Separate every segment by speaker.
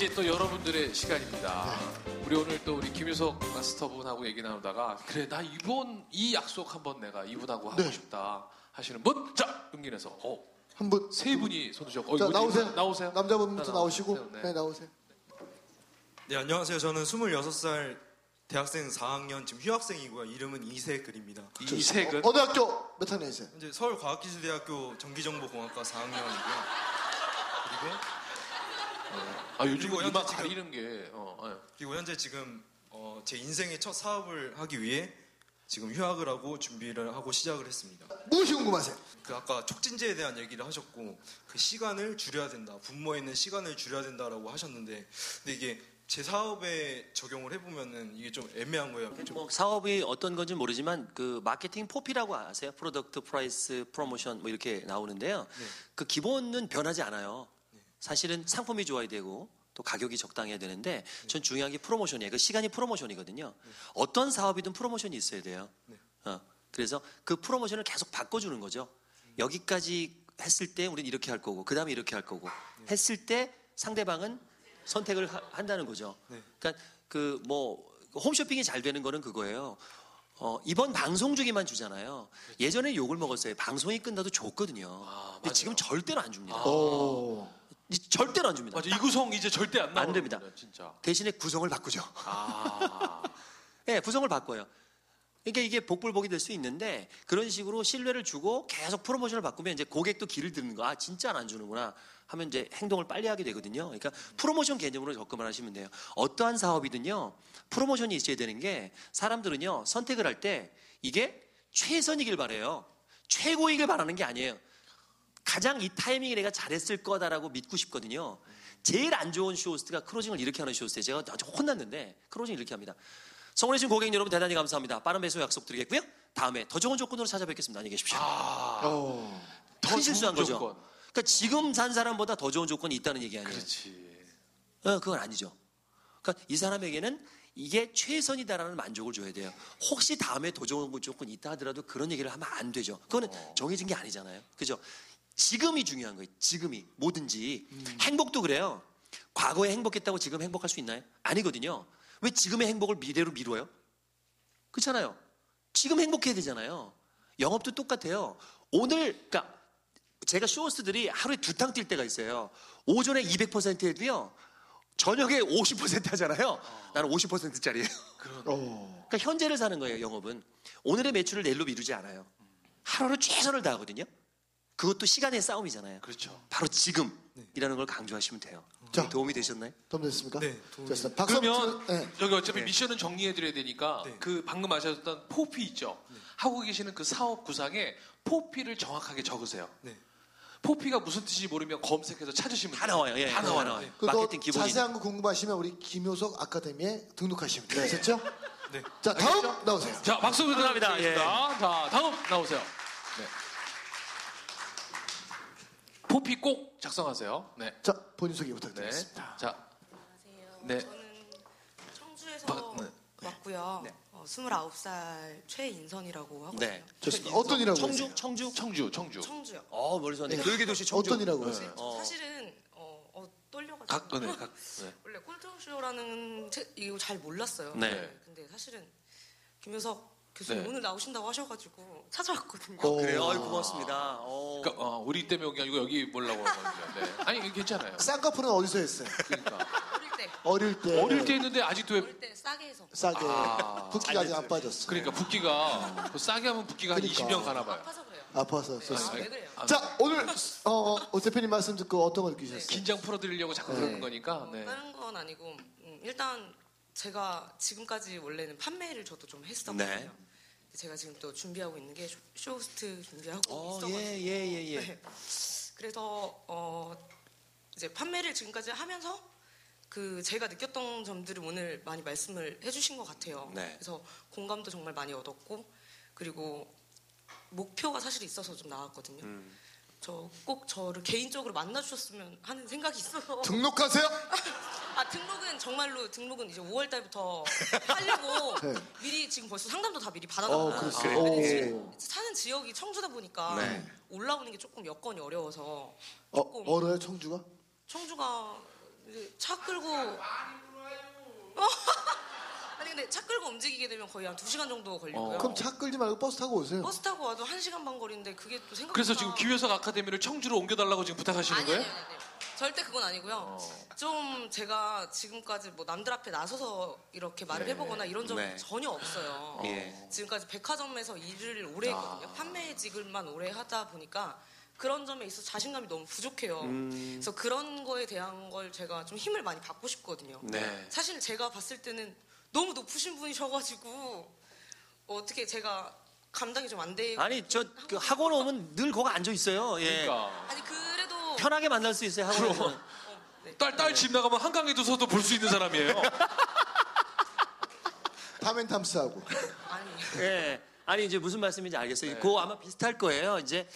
Speaker 1: 이제 또 여러분들의 시간입니다. 우리 오늘 또 우리 김유석 마스터분하고 얘기 나누다가 그래 나 이번 이 약속 한번 내가 이분하고 하고
Speaker 2: 네.
Speaker 1: 싶다 하시는 분, 자 용기 내서 어,
Speaker 2: 한 분.
Speaker 1: 세 분이 손 드셨고, 어,
Speaker 2: 자, 나오세요.
Speaker 1: 나오세요.
Speaker 2: 남자분부터
Speaker 1: 자,
Speaker 2: 나오시고.
Speaker 1: 나오세요.
Speaker 2: 네, 나오세요.
Speaker 3: 네, 안녕하세요. 저는 26살 대학생 4학년 지금 휴학생이고요. 이름은 이세글입니다.
Speaker 1: 이 색은
Speaker 2: 어느 학교 몇 학년이세요?
Speaker 3: 현재 서울과학기술대학교 전기정보공학과 4학년이고요. 그리고
Speaker 1: 아 요즘
Speaker 3: 그리고
Speaker 1: 이마
Speaker 3: 현재 지금-
Speaker 1: 가리는 게 어, 어.
Speaker 3: 그리고 현재 지금 어, 제 인생의 첫 사업을 하기 위해 지금 휴학을 하고 준비를 하고 시작을 했습니다.
Speaker 2: 무엇이 궁금하세요?
Speaker 3: 그 아까 촉진제에 대한 얘기를 하셨고 그 시간을 줄여야 된다. 분모에 있는 시간을 줄여야 된다라고 하셨는데 근데 이게 제 사업에 적용을 해보면은 이게 좀 애매한 거예요.
Speaker 4: 좀뭐 사업이 어떤 건지 모르지만 그 마케팅 four P라고 아세요? product price promotion 뭐 이렇게 나오는데요. 그 기본은 변하지 않아요. 사실은 상품이 좋아야 되고 또 가격이 적당해야 되는데 전 중요한 게 프로모션이에요. 그 시간이 프로모션이거든요. 어떤 사업이든 프로모션이 있어야 돼요. 어, 그래서 그 프로모션을 계속 바꿔주는 거죠. 여기까지 했을 때 우리는 이렇게 할 거고 그 다음에 이렇게 할 거고 했을 때 상대방은 선택을 하- 한다는 거죠.
Speaker 3: 네.
Speaker 4: 그러니까 그 뭐 홈쇼핑이 잘 되는 거는 그거예요. 어, 이번 방송 중에만 주잖아요. 예전에 욕을 먹었어요. 방송이 끝나도 줬거든요.
Speaker 1: 아,
Speaker 4: 근데. 지금 절대로 안 줍니다.
Speaker 2: 오.
Speaker 4: 이- 절대로 안 줍니다.
Speaker 1: 맞아 이 구성 이제 절대 안 나오는
Speaker 4: 안 됩니다.
Speaker 1: 거예요, 진짜.
Speaker 4: 대신에 구성을 바꾸죠.
Speaker 1: 아
Speaker 4: 예, 구성을 바꿔요. 그러니까 이게 복불복이 될 수 있는데 그런 식으로 신뢰를 주고 계속 프로모션을 바꾸면 이제 고객도 길을 듣는 거. 아, 진짜 안 주는구나. 하면 이제 행동을 빨리 하게 되거든요. 그러니까 프로모션 개념으로 접근을 하시면 돼요. 어떠한 사업이든요. 프로모션이 있어야 되는 게 사람들은요. 선택을 할 때 이게 최선이길 바래요. 최고이길 바라는 게 아니에요. 가장 이 타이밍에 내가 잘했을 거다라고 믿고 싶거든요. 제일 안 좋은 쇼호스트가 closing을 이렇게 하는 쇼호스트예요. 제가 아주 혼났는데 closing 이렇게 합니다. 성원해주신 고객 여러분 대단히 감사합니다. 빠른 배송 약속드리겠고요. 다음에 더 좋은 조건으로 찾아뵙겠습니다. 안녕히 계십시오.
Speaker 1: 아,
Speaker 2: 어.
Speaker 4: 더큰 실수한
Speaker 1: 좋은
Speaker 4: 거죠.
Speaker 1: 조건.
Speaker 4: 그러니까 지금 산 사람보다 더 좋은 조건이 있다는 얘기 아니에요.
Speaker 1: 그렇지.
Speaker 4: 어, 그건 아니죠. 그러니까 이 사람에게는 이게 최선이다라는 만족을 줘야 돼요. 혹시 다음에 더 좋은 조건이 있다 하더라도 그런 얘기를 하면 안 되죠. 그거는 정해진 게 아니잖아요. 그죠? 지금이 중요한 거예요. 지금이. 뭐든지. 행복도 그래요. 과거에 행복했다고 지금 행복할 수 있나요? 아니거든요. 왜 지금의 행복을 미래로 미뤄요? 그렇잖아요. 지금 행복해야 되잖아요. 영업도 똑같아요. 오늘, 그러니까 제가 쇼호스트들이 하루에 두 탕 뛸 때가 있어요. 오전에 200% 해도요. 저녁에 50% 하잖아요. 나는 50%짜리예요.
Speaker 2: 어.
Speaker 4: 그러니까 현재를 사는 거예요, 영업은. 오늘의 매출을 내일로 미루지 않아요. 하루하루 최선을 다하거든요. 그것도 시간의 싸움이잖아요.
Speaker 1: 그렇죠.
Speaker 4: 바로 지금이라는 걸 강조하시면 돼요.
Speaker 2: 자.
Speaker 4: 도움이 되셨나요?
Speaker 2: 좀 됐습니까?
Speaker 3: 네, 도움이
Speaker 2: 됐습니다. 박수
Speaker 1: 그러면
Speaker 2: 네.
Speaker 1: 여기 어차피 미션은 정리해드려야 되니까
Speaker 3: 네.
Speaker 1: 그 방금 하셨던 포피 있죠. 하고 계시는 그 사업 구상에 포피를 정확하게 적으세요.
Speaker 3: 네.
Speaker 1: 포피가 무슨 뜻인지 모르면 검색해서 찾으시면
Speaker 4: 다
Speaker 1: 돼요.
Speaker 4: 나와요. 예, 다다
Speaker 1: 나와요.
Speaker 4: 나와요.
Speaker 2: 그거
Speaker 4: 마케팅 기본이.
Speaker 2: 자세한 거 궁금하시면 우리 김효석 아카데미에 등록하시면 돼요. 아셨죠?
Speaker 3: 네.
Speaker 2: 자, 다음 나오세요.
Speaker 1: 자, 박수
Speaker 4: 감사합니다. 예.
Speaker 1: 자, 다음 나오세요. 네. 포피 꼭 작성하세요. 네.
Speaker 2: 자, 본인 소개
Speaker 1: 네.
Speaker 2: 부탁드리겠습니다.
Speaker 1: 자,
Speaker 5: 안녕하세요.
Speaker 1: 네.
Speaker 5: 저는 청주에서
Speaker 1: 바- 네.
Speaker 5: 왔고요.
Speaker 4: 네.
Speaker 5: 어, 29살 최인선이라고 하거든요.
Speaker 4: 네.
Speaker 2: 좋습니다. 어떤 일하고
Speaker 4: 청주,
Speaker 2: 계세요?
Speaker 4: 청주.
Speaker 1: 청주, 청주.
Speaker 5: 청주요.
Speaker 4: 어, 머리서 네.
Speaker 2: 네.
Speaker 4: 교육의 도시 청주.
Speaker 2: 어떤 일하고
Speaker 1: 네.
Speaker 2: 계세요?
Speaker 4: 어.
Speaker 5: 사실은 어, 어, 떨려가지고
Speaker 1: 각, 어, 네, 각, 네.
Speaker 5: 원래 꼴통쇼라는 책 이거 잘 몰랐어요.
Speaker 4: 네.
Speaker 5: 근데 사실은 김효석 교수님
Speaker 1: 네.
Speaker 5: 오늘 나오신다고 하셔가지고 찾아왔거든요.
Speaker 2: 어.
Speaker 4: 그래요. 어이, 고맙습니다. 어.
Speaker 1: 그러니까 어, 우리 때문에 온게 아니고 여기 보려고 한 건데. 네. 아니 괜찮아요.
Speaker 2: 쌍꺼풀은 어디서 했어요?
Speaker 1: 그러니까
Speaker 5: 어릴 때
Speaker 2: 어릴 때.
Speaker 1: 어릴 때 했는데 아직도 왜?
Speaker 5: 어릴 때 싸게 해서
Speaker 2: 싸게.
Speaker 1: 아.
Speaker 2: 붓기가 아직 안 빠졌어.
Speaker 1: 그러니까 붓기가 그 싸게 하면 붓기가 한
Speaker 2: 그러니까.
Speaker 1: 20년 가나 봐요.
Speaker 5: 아파서 그래요.
Speaker 2: 아파서
Speaker 5: 아,
Speaker 2: 썼어요.
Speaker 5: 왜 그래요?
Speaker 1: 아,
Speaker 2: 자, 오늘 어, 오 대표님 말씀 듣고 어떤 걸 느끼셨어요?
Speaker 1: 긴장 풀어드리려고 자꾸
Speaker 2: 네.
Speaker 1: 그러는 거니까.
Speaker 5: 어,
Speaker 1: 네.
Speaker 5: 다른 건 아니고 음, 일단 제가 지금까지 원래는 판매를 저도 좀 했었거든요.
Speaker 4: 네.
Speaker 5: 제가 지금 또 준비하고 있는 게 쇼- 쇼호스트 준비하고
Speaker 4: 어,
Speaker 5: 있어가지고
Speaker 4: 예, 예, 예, 예.
Speaker 5: 네. 그래서 어, 이제 판매를 지금까지 하면서 그 제가 느꼈던 점들을 오늘 많이 말씀을 해주신 것 같아요.
Speaker 4: 네.
Speaker 5: 그래서 공감도 정말 많이 얻었고 그리고 목표가 사실 있어서 좀 나왔거든요.
Speaker 4: 음.
Speaker 5: 저꼭 저를 개인적으로 만나주셨으면 하는 생각이 있어서
Speaker 2: 등록하세요?
Speaker 5: 아 등록은 정말로 등록은 이제 5월 달부터 하려고
Speaker 2: 네.
Speaker 5: 미리 지금 벌써 상담도 다 미리
Speaker 2: 어,
Speaker 5: 받아놨어요.
Speaker 2: 그랬어요.
Speaker 5: 근데
Speaker 2: 오.
Speaker 5: 지금 사는 지역이 청주다 보니까
Speaker 4: 네.
Speaker 5: 올라오는 게 조금 여건이 어려워서
Speaker 2: 어,
Speaker 5: 조금
Speaker 2: 얼어요, 청주가?
Speaker 5: 청주가 이제 차 끌고 아니 근데 차 끌고 움직이게 되면 거의 한 2시간 정도 걸리고요.
Speaker 2: 그럼 차 끌지 말고 버스 타고 오세요.
Speaker 5: 버스 타고 와도 1시간 반 거리인데 그게 또 생각보다
Speaker 1: 그래서 지금 김효석 아카데미를 청주로 옮겨달라고 지금 부탁하시는
Speaker 5: 아니,
Speaker 1: 거예요?
Speaker 5: 아니, 아니, 아니. 절대 그건 아니고요. 좀 제가 지금까지 뭐 남들 앞에 나서서 이렇게 말을 해보거나 이런 적은
Speaker 4: 네.
Speaker 5: 전혀 없어요.
Speaker 4: 예.
Speaker 5: 지금까지 백화점에서 일을 오래 했거든요. 판매직을만 오래 하다 보니까 그런 점에 있어서 자신감이 너무 부족해요. 그래서 그런 거에 대한 걸 제가 좀 힘을 많이 받고 싶거든요.
Speaker 1: 네.
Speaker 5: 사실 제가 봤을 때는 너무 높으신 분이셔가지고 어떻게 제가 감당이 좀 안 되고
Speaker 4: 아니 저 그 학원 오면 늘 거기 앉아 있어요. 예.
Speaker 1: 그러니까
Speaker 5: 아니 그래도
Speaker 4: 편하게 만날 수 있어요. 학원 오면.
Speaker 1: 딸딸 집 나가면 한강에도 서도 볼 수 있는 사람이에요.
Speaker 2: 타멘탐스하고.
Speaker 5: 아니
Speaker 4: 예. 아니 이제 무슨 말씀인지 알겠어요. 그거 아마 비슷할 거예요. 이제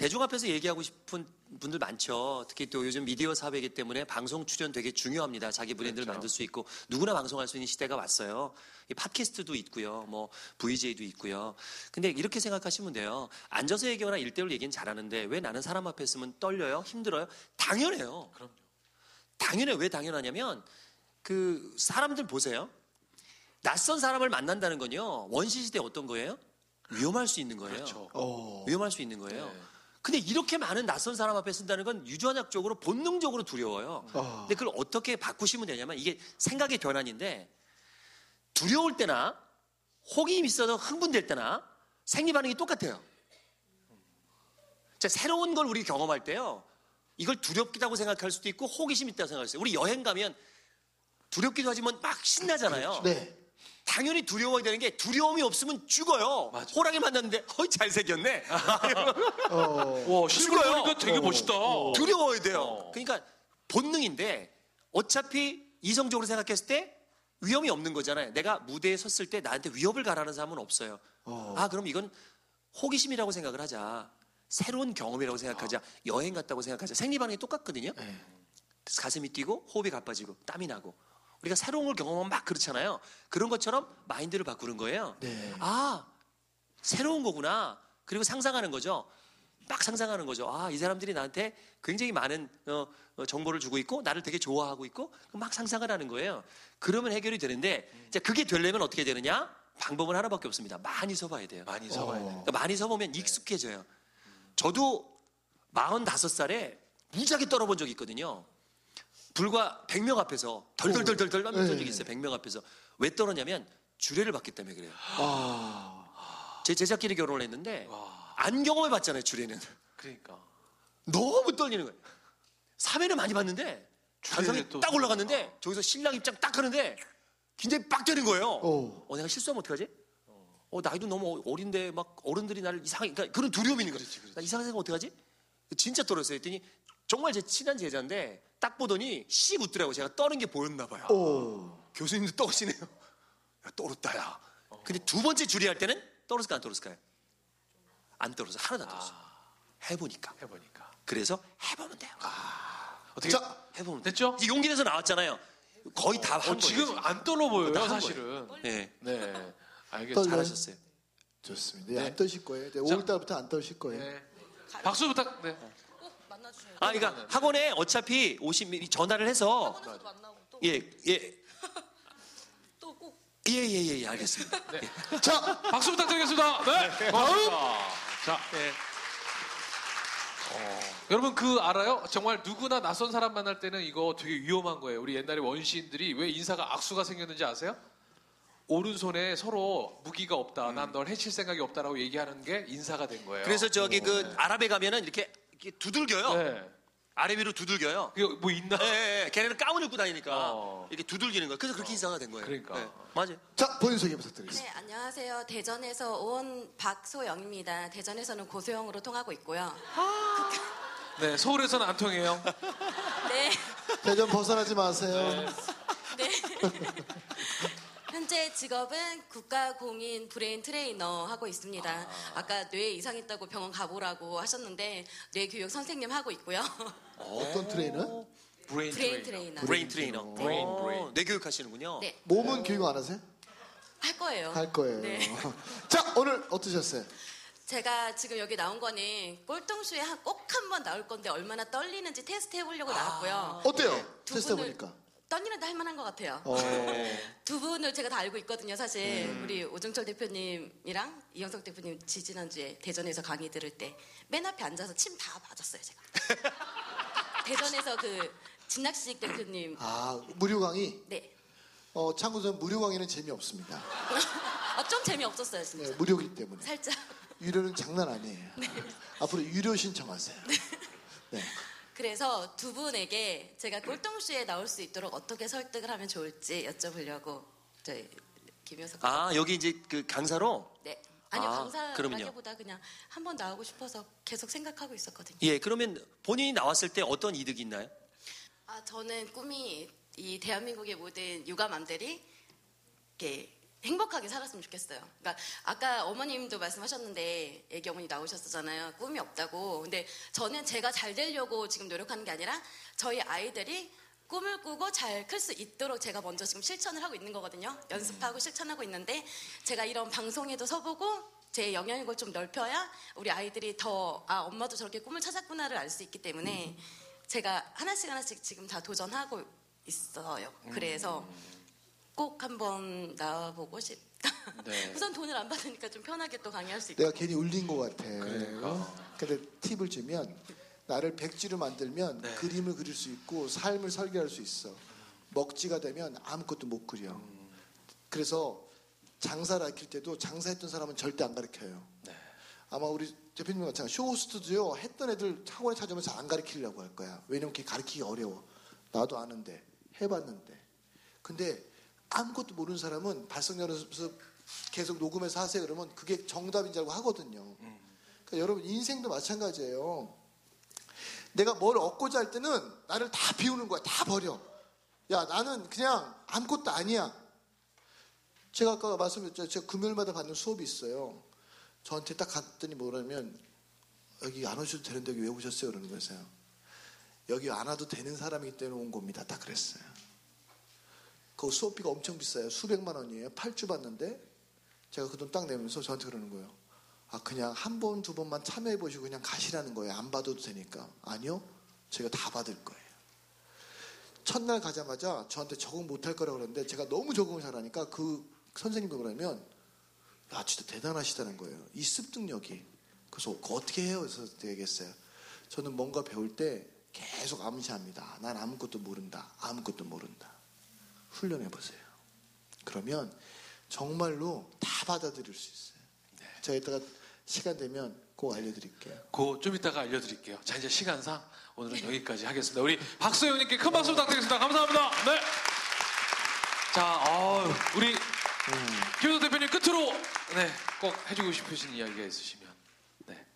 Speaker 4: 대중 앞에서 얘기하고 싶은 분들 많죠. 특히 또 요즘 미디어 사회이기 때문에 방송 출연 되게 중요합니다. 자기 브랜드를 만들 수 있고 누구나 방송할 수 있는 시대가 왔어요. 이 팟캐스트도 있고요. 뭐 VJ도 있고요. 근데 이렇게 생각하시면 돼요. 앉아서 얘기하거나 일대일 얘기는 잘하는데 왜 나는 사람 앞에 있으면 떨려요? 힘들어요? 당연해요.
Speaker 1: 그럼요.
Speaker 4: 당연해. 왜 당연하냐면 그 사람들 보세요. 낯선 사람을 만난다는 건요. 원시 시대 어떤 거예요? 위험할 수 있는 거예요.
Speaker 1: 그렇죠.
Speaker 2: 어.
Speaker 4: 위험할 수 있는 거예요.
Speaker 1: 네.
Speaker 4: 근데 이렇게 많은 낯선 사람 앞에 쓴다는 건 유전학적으로 본능적으로 두려워요.
Speaker 2: 아.
Speaker 4: 근데 그걸 어떻게 바꾸시면 되냐면 이게 생각의 변환인데 두려울 때나 호기심 있어서 흥분될 때나 생리 반응이 똑같아요. 자, 새로운 걸 우리 경험할 때요. 이걸 두렵다고 생각할 수도 있고 호기심 있다고 생각할 수 있어요. 우리 여행 가면 두렵기도 하지만 막 신나잖아요.
Speaker 2: 네.
Speaker 4: 당연히 두려워야 되는 게 두려움이 없으면 죽어요.
Speaker 1: 맞아.
Speaker 4: 호랑이 만났는데 어이 잘생겼네.
Speaker 2: 어.
Speaker 1: 와 실물
Speaker 4: 죽어요.
Speaker 1: 보니까 되게
Speaker 2: 어.
Speaker 1: 멋있다.
Speaker 4: 두려워야 돼요.
Speaker 1: 어.
Speaker 4: 그러니까 본능인데 어차피 이성적으로 생각했을 때 위험이 없는 거잖아요. 내가 무대에 섰을 때 나한테 위협을 가라는 사람은 없어요.
Speaker 2: 어.
Speaker 4: 아 그럼 이건 호기심이라고 생각을 하자. 새로운 경험이라고 생각하자. 여행 갔다고 생각하자. 생리반응이 똑같거든요.
Speaker 2: 네.
Speaker 4: 가슴이 뛰고 호흡이 가빠지고 땀이 나고 우리가 새로운 걸 경험하면 막 그렇잖아요. 그런 것처럼 마인드를 바꾸는 거예요.
Speaker 2: 네.
Speaker 4: 아 새로운 거구나. 그리고 상상하는 거죠. 막 상상하는 거죠. 아 이 사람들이 나한테 굉장히 많은 어, 어, 정보를 주고 있고 나를 되게 좋아하고 있고 막 상상을 하는 거예요. 그러면 해결이 되는데 자 그게 되려면 어떻게 되느냐? 방법은 하나밖에 없습니다. 많이 서봐야 돼요.
Speaker 1: 많이 서봐야 돼.
Speaker 4: 그러니까 많이 서보면 익숙해져요. 저도 45살에 무지하게 떨어본 적이 있거든요. 불과 100명 앞에서 덜덜덜덜덜 떨던 적이 있어요. 100명 앞에서. 왜 떨었냐면 주례를 받기 때문에 그래요.
Speaker 2: 아.
Speaker 4: 제 제자끼리 결혼을 했는데
Speaker 1: 와.
Speaker 4: 안 경험해 봤잖아요, 주례는.
Speaker 1: 그러니까
Speaker 4: 너무 떨리는 거예요. 사회를 많이 봤는데 단상에
Speaker 1: 또-
Speaker 4: 딱 올라갔는데 저기서 신랑 입장 딱 하는데 긴장이 빡 되는 거예요.
Speaker 2: 어.
Speaker 4: 어, 내가 실수하면 어떡하지? 어, 나이도 너무 어린데 막 어른들이 나를 이상하게, 그러니까 그런 두려움이 있는 거예요. 나 이상하게 생각 어떡하지? 진짜 떨었어요. 했더니 정말 제 친한 제자인데 딱 보더니 씩 웃더라고. 제가 떠는 게 보였나 봐요.
Speaker 2: 어.
Speaker 4: 교수님도 떠시네요. 야, 떨었다, 야. 근데 두 번째 줄이할 때는 떨었을까, 안 떨었을까요? 안 떨어서 하나도 안 떨었어. 해보니까.
Speaker 1: 해보니까
Speaker 4: 그래서 해보면 돼요.
Speaker 1: 어떻게
Speaker 2: 자,
Speaker 4: 해보면 돼요.
Speaker 1: 됐죠?
Speaker 4: 이제 용기 내서 나왔잖아요. 거의 다 한
Speaker 1: 어,
Speaker 4: 거예요.
Speaker 1: 지금 안 떨어 보여요
Speaker 4: 다한
Speaker 1: 사실은.
Speaker 4: 네.
Speaker 1: 네 알겠습니다.
Speaker 2: 떨려요?
Speaker 4: 잘하셨어요.
Speaker 2: 좋습니다. 네, 안 떠실 거예요. 이제 5월 달부터 안 떠실 거예요.
Speaker 1: 네. 박수 부탁. 네.
Speaker 4: 아, 그러니까 학원에 어차피 오시면 전화를 해서
Speaker 5: 학원에서도 만나고 또
Speaker 4: 예, 예,
Speaker 5: 또꼭
Speaker 4: 예, 예, 예, 알겠습니다.
Speaker 2: 자,
Speaker 1: 박수 부탁드리겠습니다. 네. 고맙습니다. 자,
Speaker 4: 예.
Speaker 1: 여러분 그 알아요? 정말 누구나 낯선 사람 만날 때는 이거 되게 위험한 거예요. 우리 옛날에 원시인들이 왜 인사가 악수가 생겼는지 아세요? 오른손에 서로 무기가 없다. 난 널 해칠 생각이 없다라고 얘기하는 게 인사가 된 거예요.
Speaker 4: 그래서 저기 그 아랍에 가면은 이렇게, 이렇게 두들겨요.
Speaker 1: 네.
Speaker 4: 아래 위로 두들겨요.
Speaker 1: 그게 뭐 있나?
Speaker 4: 예, 예, 예. 걔네는 가운 입고 다니니까
Speaker 1: 어.
Speaker 4: 이렇게 두들기는 거예요. 그래서 그렇게 인사가 된 거예요.
Speaker 1: 그러니까.
Speaker 4: 예, 맞아요.
Speaker 2: 자, 본인 소개 부탁드리겠습니다.
Speaker 6: 네, 안녕하세요. 대전에서 온 박소영입니다. 대전에서는 고소영으로 통하고 있고요.
Speaker 1: 네, 서울에서는 안 통해요.
Speaker 6: 네,
Speaker 2: 대전 벗어나지 마세요.
Speaker 6: 네. 현재 직업은 국가공인 브레인 트레이너 하고 있습니다. 아까 뇌 이상 있다고 병원 가보라고 하셨는데 뇌 교육 선생님 하고 있고요.
Speaker 2: 어떤 트레이너?
Speaker 1: 브레인,
Speaker 6: 브레인
Speaker 1: 트레이너.
Speaker 6: 트레이너
Speaker 4: 브레인 트레이너.
Speaker 1: 브레인,
Speaker 4: 어,
Speaker 1: 브레인.
Speaker 4: 뇌 교육 하시는군요.
Speaker 6: 네,
Speaker 2: 몸은 교육 안 하세요?
Speaker 6: 할 거예요.
Speaker 2: 할 거예요.
Speaker 6: 네.
Speaker 2: 자, 오늘 어떠셨어요?
Speaker 6: 제가 지금 여기 나온 거는 꼴통쇼에 한- 꼭한 번 나올 건데 얼마나 떨리는지 테스트 해보려고 나왔고요.
Speaker 2: 어때요?
Speaker 6: 두
Speaker 2: 테스트
Speaker 6: 분을-
Speaker 2: 해보니까.
Speaker 6: 떨리는데 할만한 것 같아요.
Speaker 2: 어.
Speaker 6: 두 분을 제가 다 알고 있거든요, 사실. 우리 오정철 대표님이랑 이영석 대표님 지지난주에 대전에서 강의 들을 때 맨 앞에 앉아서 침 다 맞았어요, 제가. 대전에서 그 진낙식 대표님.
Speaker 2: 아 무료 강의.
Speaker 6: 네.
Speaker 2: 어 참고로 저는 무료 강의는 재미없습니다.
Speaker 6: 아, 좀 재미없었어요, 진짜.
Speaker 2: 네, 무료이기 때문에.
Speaker 6: 살짝.
Speaker 2: 유료는 장난 아니에요. 앞으로 유료 신청하세요. 네.
Speaker 6: 그래서 두 분에게 제가 꼴통쇼에 나올 수 있도록 어떻게 설득을 하면 좋을지 여쭤보려고 저희 김효석
Speaker 4: 아 여기 이제 그 강사로
Speaker 6: 네. 아니요
Speaker 4: 아,
Speaker 6: 강사라기보다 그냥 한 번 나오고 싶어서 계속 생각하고 있었거든요.
Speaker 4: 예 그러면 본인이 나왔을 때 어떤 이득이 있나요?
Speaker 6: 아 저는 꿈이 이 대한민국의 모든 육아맘들이 이렇게 행복하게 살았으면 좋겠어요. 그러니까 아까 어머님도 말씀하셨는데 애기 어머니 나오셨었잖아요. 꿈이 없다고. 근데 저는 제가 잘 되려고 지금 노력하는 게 아니라 저희 아이들이 꿈을 꾸고 잘 클 수 있도록 제가 먼저 지금 실천을 하고 있는 거거든요. 연습하고 실천하고 있는데 제가 이런 방송에도 서보고 제 영향력을 좀 넓혀야 우리 아이들이 더 아 엄마도 저렇게 꿈을 찾았구나를 알 수 있기 때문에 제가 하나씩 하나씩 지금 다 도전하고 있어요. 그래서 꼭 한번 나와보고 싶다.
Speaker 1: 네.
Speaker 6: 우선 돈을 안 받으니까 좀 편하게 또 강의할 수 있고.
Speaker 2: 내가 괜히 울린 것 같아.
Speaker 1: 그러니까.
Speaker 2: 근데 팁을 주면 나를 백지로 만들면
Speaker 1: 네.
Speaker 2: 그림을 그릴 수 있고 삶을 설계할 수 있어. 먹지가 되면 아무것도 못 그려. 그래서 장사를 가르칠 때도 장사했던 사람은 절대 안 가르쳐요.
Speaker 1: 네.
Speaker 2: 아마 우리 대표님 같은 쇼호스트도요 했던 애들 학원에 찾아오면 잘안 가르치려고 할 거야. 왜냐면 그게 가르치기 어려워. 나도 아는데 해봤는데. 근데 아무것도 모르는 사람은 발성 연습 계속 녹음해서 하세요 그러면 그게 정답인 줄 알고 하거든요. 그러니까 여러분 인생도 마찬가지예요. 내가 뭘 얻고자 할 때는 나를 다 비우는 거야. 다 버려. 야 나는 그냥 아무것도 아니야. 제가 아까 말씀드렸죠. 제가 금요일마다 받는 수업이 있어요. 저한테 딱 갔더니 뭐라면 여기 안 오셔도 되는데 여기 왜 오셨어요? 그러는 거였어요. 여기 안 와도 되는 사람이기 때문에 온 겁니다. 딱 그랬어요. 그 수업비가 엄청 비싸요. 수백만 원이에요. 8주 받는데 제가 그 돈 딱 내면서 저한테 그러는 거예요. 아 그냥 한 번 두 번만 참여해 보시고 그냥 가시라는 거예요. 안 받아도 되니까. 아니요. 제가 다 받을 거예요. 첫날 가자마자 저한테 적응 못할 거라고 그러는데 제가 너무 적응을 잘하니까 그 선생님도 그러면 야 진짜 대단하시다는 거예요. 이 습득력이. 그래서 그거 어떻게 해요? 그래서 얘기했어요. 저는 뭔가 배울 때 계속 암시합니다. 난 아무것도 모른다. 아무것도 모른다. 훈련해 보세요. 그러면 정말로 다 받아들일 수 있어요. 제가 이따가 시간 되면 꼭 알려드릴게요.
Speaker 1: 그좀 이따가 알려드릴게요. 자 이제 시간상 오늘은 여기까지 하겠습니다. 우리 박소영님께 큰 박수 부탁드리겠습니다. 감사합니다. 네. 자, 어, 우리 김효석 대표님 끝으로 네, 꼭 해주고 싶으신 이야기가 있으시면 네.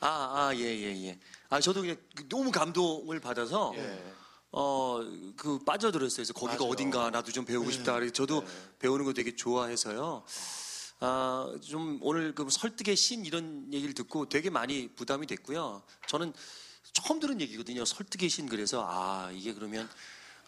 Speaker 4: 아, 아, 예, 예, 예. 아, 저도 그냥 너무 감동을 받아서,
Speaker 1: 예.
Speaker 4: 어, 그 빠져들었어요. 그래서 거기가
Speaker 1: 맞아요.
Speaker 4: 어딘가 나도 좀 배우고 싶다. 그래서 저도 배우는 거 되게 좋아해서요. 아, 좀 오늘 그 설득의 신 이런 얘기를 듣고 되게 많이 부담이 됐고요. 저는 처음 들은 얘기거든요. 설득의 신 그래서 아, 이게 그러면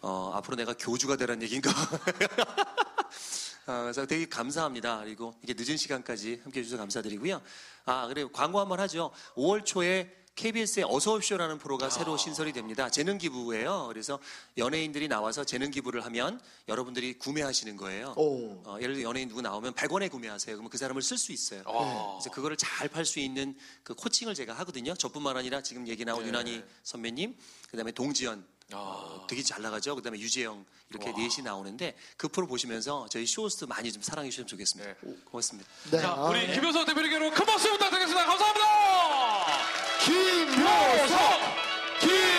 Speaker 4: 어, 앞으로 내가 교주가 되라는 얘기인가? 아, 그래서 되게 감사합니다. 그리고 이게 늦은 시간까지 함께 해주셔서 감사드리고요. 아, 그리고 광고 한번 하죠. 5월 초에 KBS의 어서옵쇼라는 프로가 새로 신설이 됩니다. 재능 기부예요. 그래서 연예인들이 나와서 재능 기부를 하면 여러분들이 구매하시는 거예요.
Speaker 2: 오.
Speaker 4: 어, 예를 들어 연예인 누구 나오면 100원에 구매하세요. 그러면 그 사람을 쓸 수 있어요.
Speaker 1: 아.
Speaker 4: 그래서 그거를 잘 팔 수 있는 그 코칭을 제가 하거든요. 저뿐만 아니라 지금 얘기 나온
Speaker 1: 네.
Speaker 4: 유난히 선배님, 그다음에 동지연
Speaker 1: 아.
Speaker 4: 어, 되게 잘 나가죠. 그다음에 유재영 이렇게 넷이 나오는데 그 프로 보시면서 저희 쇼호스트 많이 좀 사랑해 주시면 좋겠습니다.
Speaker 1: 네.
Speaker 4: 고맙습니다.
Speaker 2: 네.
Speaker 1: 자,
Speaker 2: 아,
Speaker 1: 우리 김효석 대표님께로 큰 박수 부탁드립니다. keep doors up.